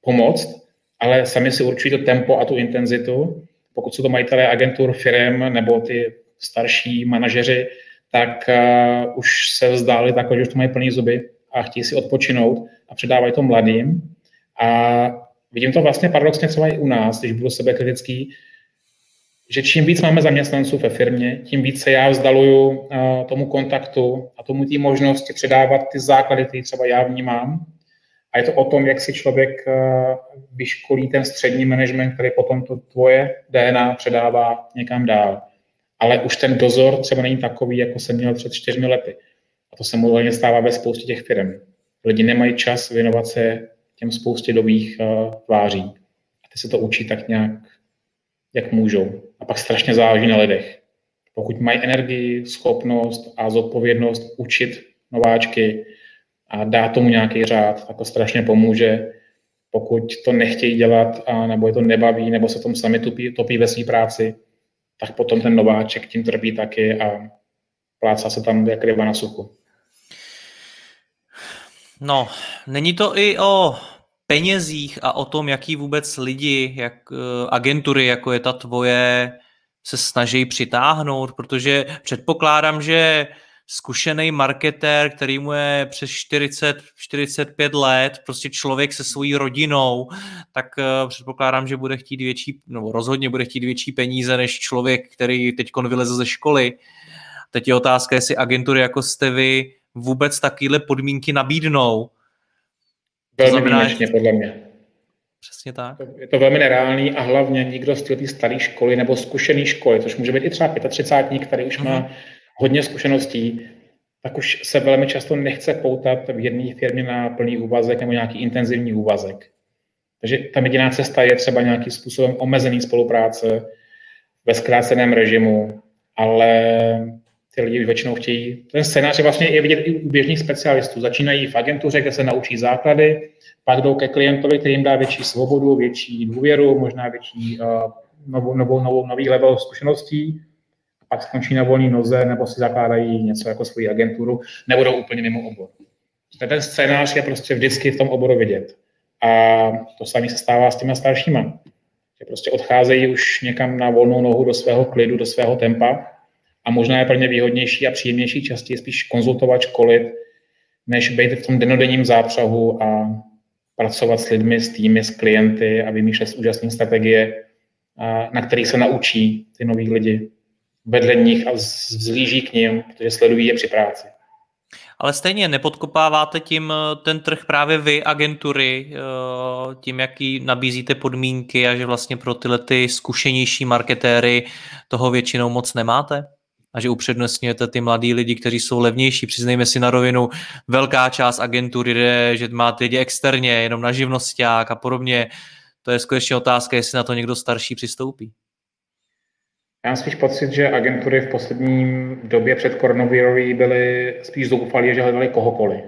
Speaker 2: pomoct, ale sami si určují to tempo a tu intenzitu. Pokud jsou to majitelé agentur, firm nebo ty starší manažeři, tak uh, už se vzdáli takhle, že už to mají plný zuby a chtějí si odpočinout a předávají to mladým. A vidím to vlastně paradoxně třeba i u nás, když budu sebe kritický, že čím víc máme zaměstnanců ve firmě, tím více já vzdaluju uh, tomu kontaktu a tomu té možnosti předávat ty základy, které třeba já vnímám. A je to o tom, jak si člověk uh, vyškolí ten střední management, který potom to tvoje DNA předává někam dál ale už ten dozor třeba není takový, jako jsem měl před čtyřmi lety. A to se mu stává ve spoustě těch firm. Lidi nemají čas věnovat se těm spoustě dobých uh, tváří. A ty se to učí tak nějak, jak můžou. A pak strašně záleží na lidech. Pokud mají energii, schopnost a zodpovědnost učit nováčky a dá tomu nějaký řád, tak to strašně pomůže. Pokud to nechtějí dělat, a nebo je to nebaví, nebo se tom sami topí, topí ve své práci, tak potom ten nováček tím trpí taky a plácá se tam jak ryba na suchu.
Speaker 1: No, není to i o penězích a o tom, jaký vůbec lidi, jak uh, agentury, jako je ta tvoje, se snaží přitáhnout, protože předpokládám, že zkušený marketér, který mu je přes 40, 45 let, prostě člověk se svojí rodinou, tak uh, předpokládám, že bude chtít větší, nebo rozhodně bude chtít větší peníze než člověk, který teď vyleze ze školy. Teď je otázka, jestli agentury jako jste vy vůbec takovéhle podmínky nabídnou.
Speaker 2: Velmi znamená, výjimečně, podle mě.
Speaker 1: Přesně tak.
Speaker 2: Je to velmi nereálný a hlavně nikdo z té staré školy nebo zkušený školy, což může být i třeba 35, který už uh-huh. má mhm hodně zkušeností, tak už se velmi často nechce poutat v jedné firmě na plný úvazek nebo nějaký intenzivní úvazek. Takže ta jediná cesta je třeba nějakým způsobem omezený spolupráce ve zkráceném režimu, ale ty lidi většinou chtějí. Ten scénář je vlastně je vidět i u běžných specialistů. Začínají v agentuře, kde se naučí základy, pak jdou ke klientovi, který jim dá větší svobodu, větší důvěru, možná větší uh, novou, novou, novou, nový level zkušeností pak skončí na volné noze nebo si zakládají něco jako svoji agenturu, nebo jdou úplně mimo obor. Ten scénář je prostě vždycky v tom oboru vidět. A to samé se stává s těma staršíma. Že prostě odcházejí už někam na volnou nohu do svého klidu, do svého tempa a možná je pro ně výhodnější a příjemnější častěji spíš konzultovat, školit, než být v tom denodenním zápřahu a pracovat s lidmi, s týmy, s klienty a vymýšlet úžasné strategie, na kterých se naučí ty noví lidi vedle nich a vzlíží k ním, protože sledují je při práci.
Speaker 1: Ale stejně nepodkopáváte tím ten trh právě vy, agentury, eh, tím, jaký nabízíte podmínky a že vlastně pro tyhle ty zkušenější marketéry toho většinou moc nemáte? A že upřednostňujete ty mladí lidi, kteří jsou levnější. Přiznejme si na rovinu, velká část agentury jde, že máte lidi externě, jenom na živnosták a podobně. To je skutečně otázka, jestli na to někdo starší přistoupí.
Speaker 2: Já mám spíš pocit, že agentury v posledním době před koronavirový byly spíš zoufalí, že hledali kohokoliv.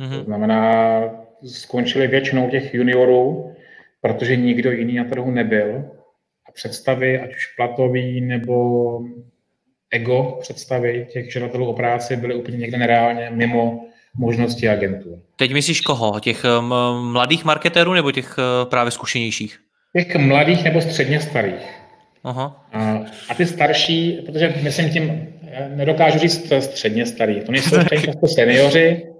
Speaker 2: Mm-hmm. To znamená, skončili většinou těch juniorů, protože nikdo jiný na trhu nebyl. A představy, ať už platový nebo ego představy těch žadatelů o práci byly úplně někde nereálně mimo možnosti agentur.
Speaker 1: Teď myslíš koho? Těch mladých marketérů nebo těch eh, právě zkušenějších?
Speaker 2: Těch mladých nebo středně starých. Aha. A, a ty starší, protože myslím tím, nedokážu říct středně starý, to nejsou často seniori,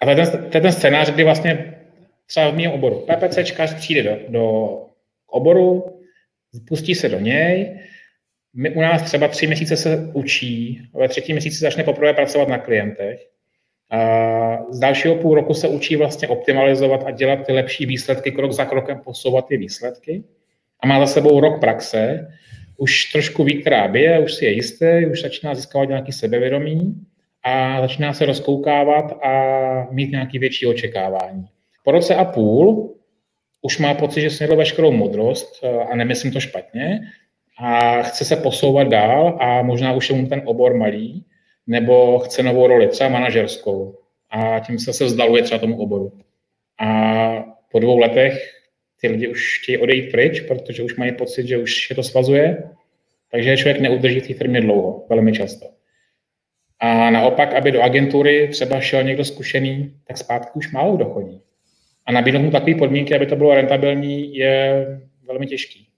Speaker 2: a to je, ten, to je ten scénář, kdy vlastně třeba v mém oboru PPCčkař přijde do, do oboru, pustí se do něj, my u nás třeba tři měsíce se učí, ve třetí měsíci začne poprvé pracovat na klientech. A z dalšího půl roku se učí vlastně optimalizovat a dělat ty lepší výsledky, krok za krokem posouvat ty výsledky a má za sebou rok praxe, už trošku ví, která bije, už si je jistý, už začíná získávat nějaký sebevědomí a začíná se rozkoukávat a mít nějaký větší očekávání. Po roce a půl už má pocit, že snědl veškerou modrost a nemyslím to špatně a chce se posouvat dál a možná už je mu ten obor malý, nebo chce novou roli, třeba manažerskou a tím se se vzdaluje třeba tomu oboru. A po dvou letech ty lidi už chtějí odejít pryč, protože už mají pocit, že už je to svazuje, takže člověk neudrží v té firmě dlouho, velmi často. A naopak, aby do agentury třeba šel někdo zkušený, tak zpátky už málo dochodí. A nabídnout mu takové podmínky, aby to bylo rentabilní, je velmi těžký.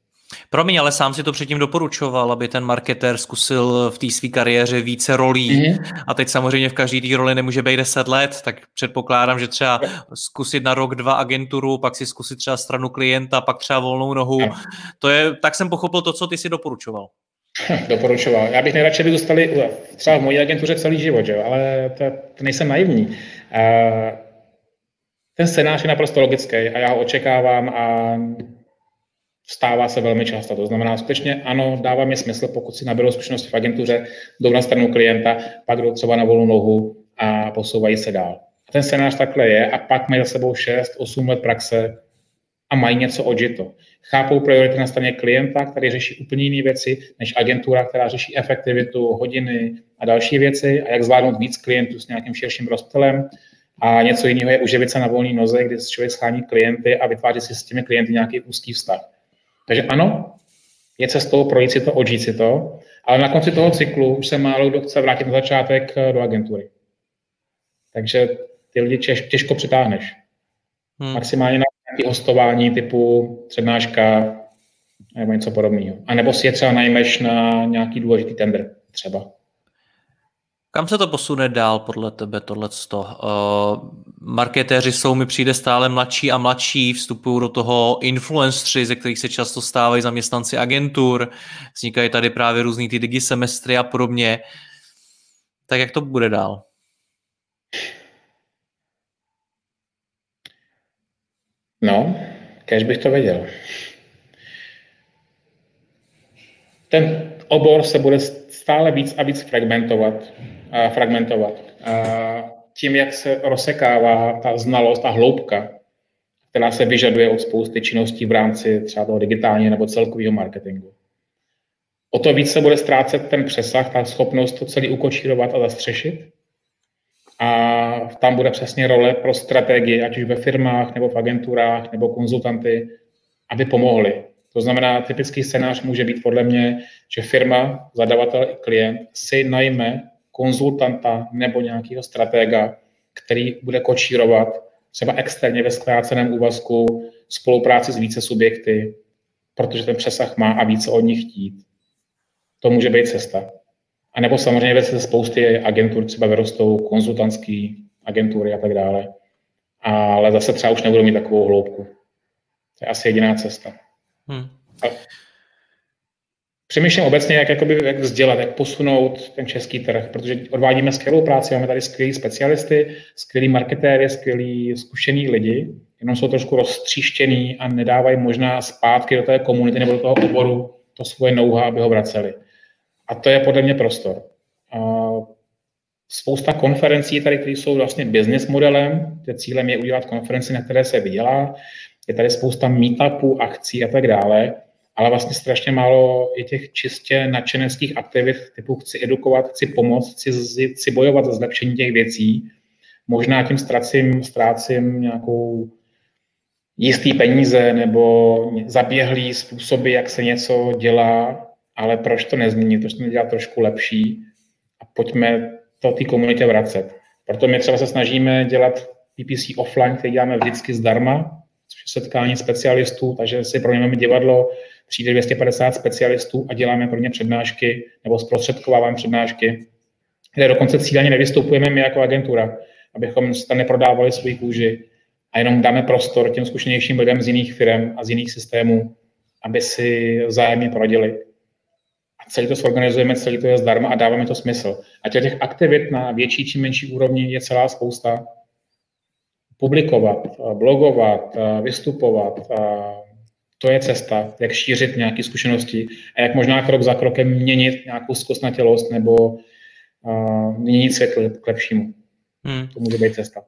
Speaker 1: Promiň, ale sám si to předtím doporučoval, aby ten marketér zkusil v té své kariéře více rolí. Mm-hmm. A teď samozřejmě v každé té roli nemůže být 10 let, tak předpokládám, že třeba zkusit na rok, dva agenturu, pak si zkusit třeba stranu klienta, pak třeba volnou nohu. No. To je, tak jsem pochopil to, co ty si doporučoval.
Speaker 2: Doporučoval. Já bych nejradši, by dostali třeba v mojí agentuře celý život, že? ale to, to nejsem naivní. Uh, ten scénář je naprosto logický a já ho očekávám a stává se velmi často. To znamená, skutečně ano, dává mi smysl, pokud si nabídou zkušenosti v agentuře, jdou na stranu klienta, pak jdou třeba na volnou nohu a posouvají se dál. A ten scénář takhle je a pak mají za sebou 6-8 let praxe a mají něco odžito. Chápou priority na straně klienta, který řeší úplně jiné věci, než agentura, která řeší efektivitu, hodiny a další věci a jak zvládnout víc klientů s nějakým širším rozptylem. A něco jiného je uživit se na volné noze, kdy člověk schání klienty a vytváří si s těmi klienty nějaký úzký vztah. Takže ano, je cestou projít si to, odžít si to, ale na konci toho cyklu už se málo kdo chce vrátit na začátek eh, do agentury. Takže ty lidi těž, těžko přitáhneš. Hmm. Maximálně na nějaké hostování typu přednáška nebo něco podobného. A nebo si je třeba najmeš na nějaký důležitý tender třeba.
Speaker 1: Kam se to posune dál podle tebe tohleto? Uh, marketéři jsou mi přijde stále mladší a mladší, vstupují do toho influenceri, ze kterých se často stávají zaměstnanci agentur, vznikají tady právě různý ty digisemestry a podobně. Tak jak to bude dál?
Speaker 2: No, kež bych to věděl. Ten obor se bude stále víc a víc fragmentovat fragmentovat. Tím, jak se rozsekává ta znalost, ta hloubka, která se vyžaduje od spousty činností v rámci třeba toho digitálního nebo celkového marketingu. O to víc se bude ztrácet ten přesah, ta schopnost to celý ukočírovat a zastřešit. A tam bude přesně role pro strategii, ať už ve firmách, nebo v agenturách, nebo konzultanty, aby pomohli. To znamená, typický scénář může být podle mě, že firma, zadavatel i klient si najme konzultanta nebo nějakého stratega, který bude kočírovat třeba externě ve zkráceném úvazku spolupráci s více subjekty protože ten přesah má a ví, co od nich chtít. To může být cesta. A nebo samozřejmě ve spousty agentur třeba vyrostou konzultantské agentury a tak dále. Ale zase třeba už nebudou mít takovou hloubku. To je asi jediná cesta. Hmm. A přemýšlím obecně, jak, jakoby, jak vzdělat, jak posunout ten český trh, protože odvádíme skvělou práci, máme tady skvělý specialisty, skvělý marketéry, skvělý zkušený lidi, jenom jsou trošku roztříštěný a nedávají možná zpátky do té komunity nebo do toho oboru to svoje know aby ho vraceli. A to je podle mě prostor. Spousta konferencí tady, které jsou vlastně business modelem, kde cílem je udělat konferenci, na které se vydělá. Je tady spousta meetupů, akcí a tak dále, ale vlastně strašně málo je těch čistě nadšeneckých aktivit typu chci edukovat, chci pomoct, chci, chci bojovat za zlepšení těch věcí. Možná tím ztracím, ztrácím nějakou jistý peníze nebo zaběhlý způsoby, jak se něco dělá, ale proč to nezměnit, proč to nedělat trošku lepší a pojďme to té komunitě vracet. Proto my třeba se snažíme dělat PPC offline, který děláme vždycky zdarma, což je setkání specialistů, takže si proměníme divadlo, přijde 250 specialistů a děláme pro ně přednášky nebo zprostředkováváme přednášky, kde dokonce cíleně nevystupujeme my jako agentura, abychom tam neprodávali svůj kůži a jenom dáme prostor těm zkušenějším lidem z jiných firm a z jiných systémů, aby si vzájemně poradili celý to zorganizujeme, celý to je zdarma a dáváme to smysl. A těch aktivit na větší či menší úrovni je celá spousta. Publikovat, blogovat, vystupovat, to je cesta, jak šířit nějaké zkušenosti a jak možná krok za krokem měnit nějakou zkostnatělost nebo měnit svět k lepšímu. Hmm. To může být cesta.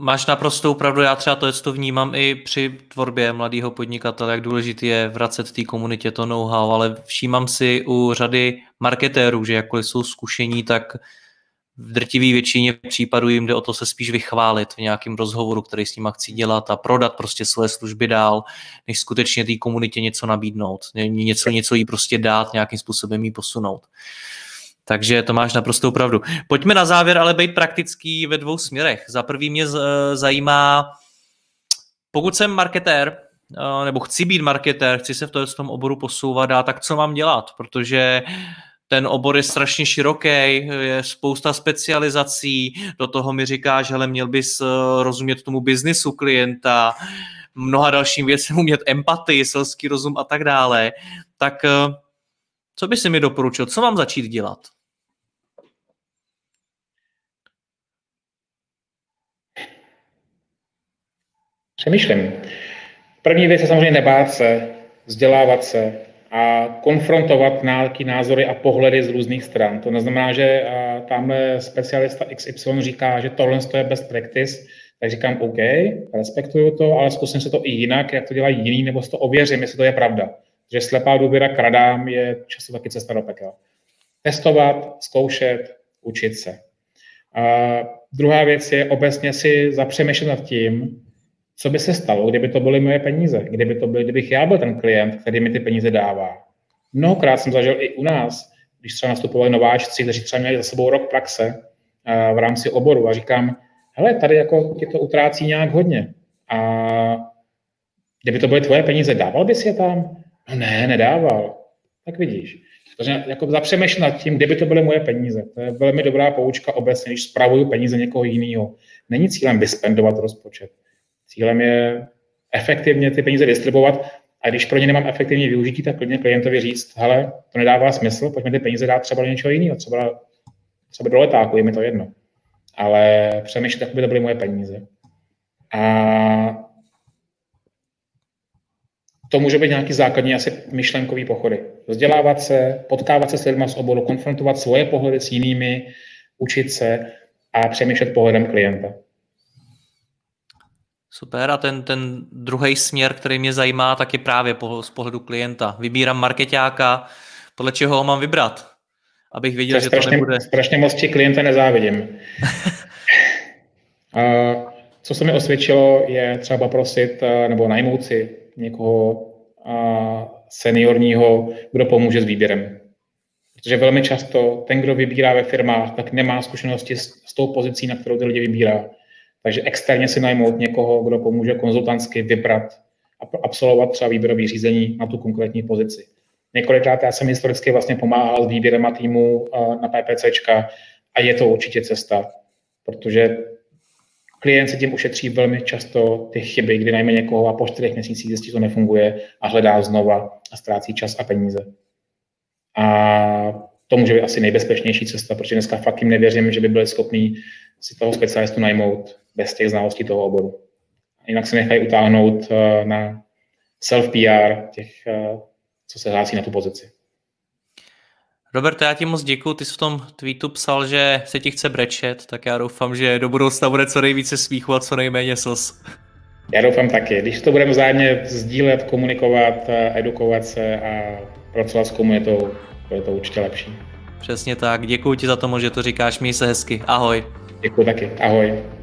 Speaker 1: Máš naprostou pravdu, já třeba to, to vnímám i při tvorbě mladého podnikatele, jak důležité je vracet v té komunitě to know-how, ale všímám si u řady marketérů, že jakkoliv jsou zkušení, tak v drtivé většině případů jim jde o to se spíš vychválit v nějakém rozhovoru, který s nimi chci dělat a prodat prostě své služby dál, než skutečně té komunitě něco nabídnout, něco, něco jí prostě dát, nějakým způsobem jí posunout. Takže to máš naprostou pravdu. Pojďme na závěr ale být praktický ve dvou směrech. Za prvý mě zajímá, pokud jsem marketér, eh, nebo chci být marketér, chci se v tom oboru posouvat, a tak co mám dělat? Protože ten obor je strašně široký, je spousta specializací, do toho mi říká, že hele, měl bys eh, rozumět tomu biznisu klienta, mnoha dalším věcem umět empatii, selský rozum a tak dále. Tak eh, co by si mi doporučil? Co mám začít dělat?
Speaker 2: Přemýšlím. První věc je samozřejmě nebát se, vzdělávat se a konfrontovat nějaké názory a pohledy z různých stran. To neznamená, že tamhle specialista XY říká, že tohle je best practice, tak říkám OK, respektuju to, ale zkusím se to i jinak, jak to dělají jiný, nebo si to ověřím, jestli to je pravda. Že slepá důvěra k radám je často taky cesta do pekel. Testovat, zkoušet, učit se. A druhá věc je obecně si zapřemýšlet nad tím, co by se stalo, kdyby to byly moje peníze, kdyby to byl, kdybych já byl ten klient, který mi ty peníze dává. Mnohokrát jsem zažil i u nás, když třeba nastupovali nováčci, kteří třeba měli za sebou rok praxe v rámci oboru a říkám, hele, tady jako ti to utrácí nějak hodně. A kdyby to byly tvoje peníze, dával bys je tam? No ne, nedával. Tak vidíš. Takže jako zapřemýšlím nad tím, kdyby to byly moje peníze. To je velmi dobrá poučka obecně, když spravuju peníze někoho jiného. Není cílem vyspendovat rozpočet. Cílem je efektivně ty peníze distribuovat a když pro ně nemám efektivní využití, tak klidně klientovi říct, hele, to nedává smysl, pojďme ty peníze dát třeba do něčeho jiného, třeba, třeba do letáku, je mi to jedno. Ale přemýšlet, jak by to byly moje peníze. A to může být nějaký základní asi myšlenkový pochody. Vzdělávat se, potkávat se s lidmi z oboru, konfrontovat svoje pohledy s jinými, učit se a přemýšlet pohledem klienta.
Speaker 1: Super a ten, ten druhý směr, který mě zajímá, tak je právě po, z pohledu klienta. Vybírám marketáka, podle čeho ho mám vybrat, abych věděl, to že strašně, to nebude...
Speaker 2: Strašně moc ti klienta nezávidím. a, co se mi osvědčilo, je třeba prosit nebo najmout si někoho seniorního, kdo pomůže s výběrem. Protože velmi často ten, kdo vybírá ve firmách, tak nemá zkušenosti s, s tou pozicí, na kterou ty lidi vybírá. Takže externě si najmout někoho, kdo pomůže konzultantsky vybrat absolvovat třeba výběrový řízení na tu konkrétní pozici. Několikrát já jsem historicky vlastně pomáhal s výběrem týmu na PPCčka a je to určitě cesta, protože klient se tím ušetří velmi často ty chyby, kdy najme někoho a po čtyřech měsících zjistí, že to nefunguje a hledá znova a ztrácí čas a peníze. A to může být asi nejbezpečnější cesta, protože dneska fakt jim nevěřím, že by byli schopni si toho specialistu najmout bez těch znalostí toho oboru. Jinak se nechají utáhnout eh, na self-PR těch, eh, co se hlásí na tu pozici.
Speaker 1: Robert, já ti moc děkuji. Ty jsi v tom tweetu psal, že se ti chce brečet, tak já doufám, že do budoucna bude co nejvíce smíchu a co nejméně slz.
Speaker 2: Já doufám taky. Když to budeme vzájemně sdílet, komunikovat, edukovat se a pracovat s komunitou, bude to určitě lepší.
Speaker 1: Přesně tak. Děkuji ti za to, že to říkáš. Měj se hezky. Ahoj.
Speaker 2: Děkuji taky. Ahoj.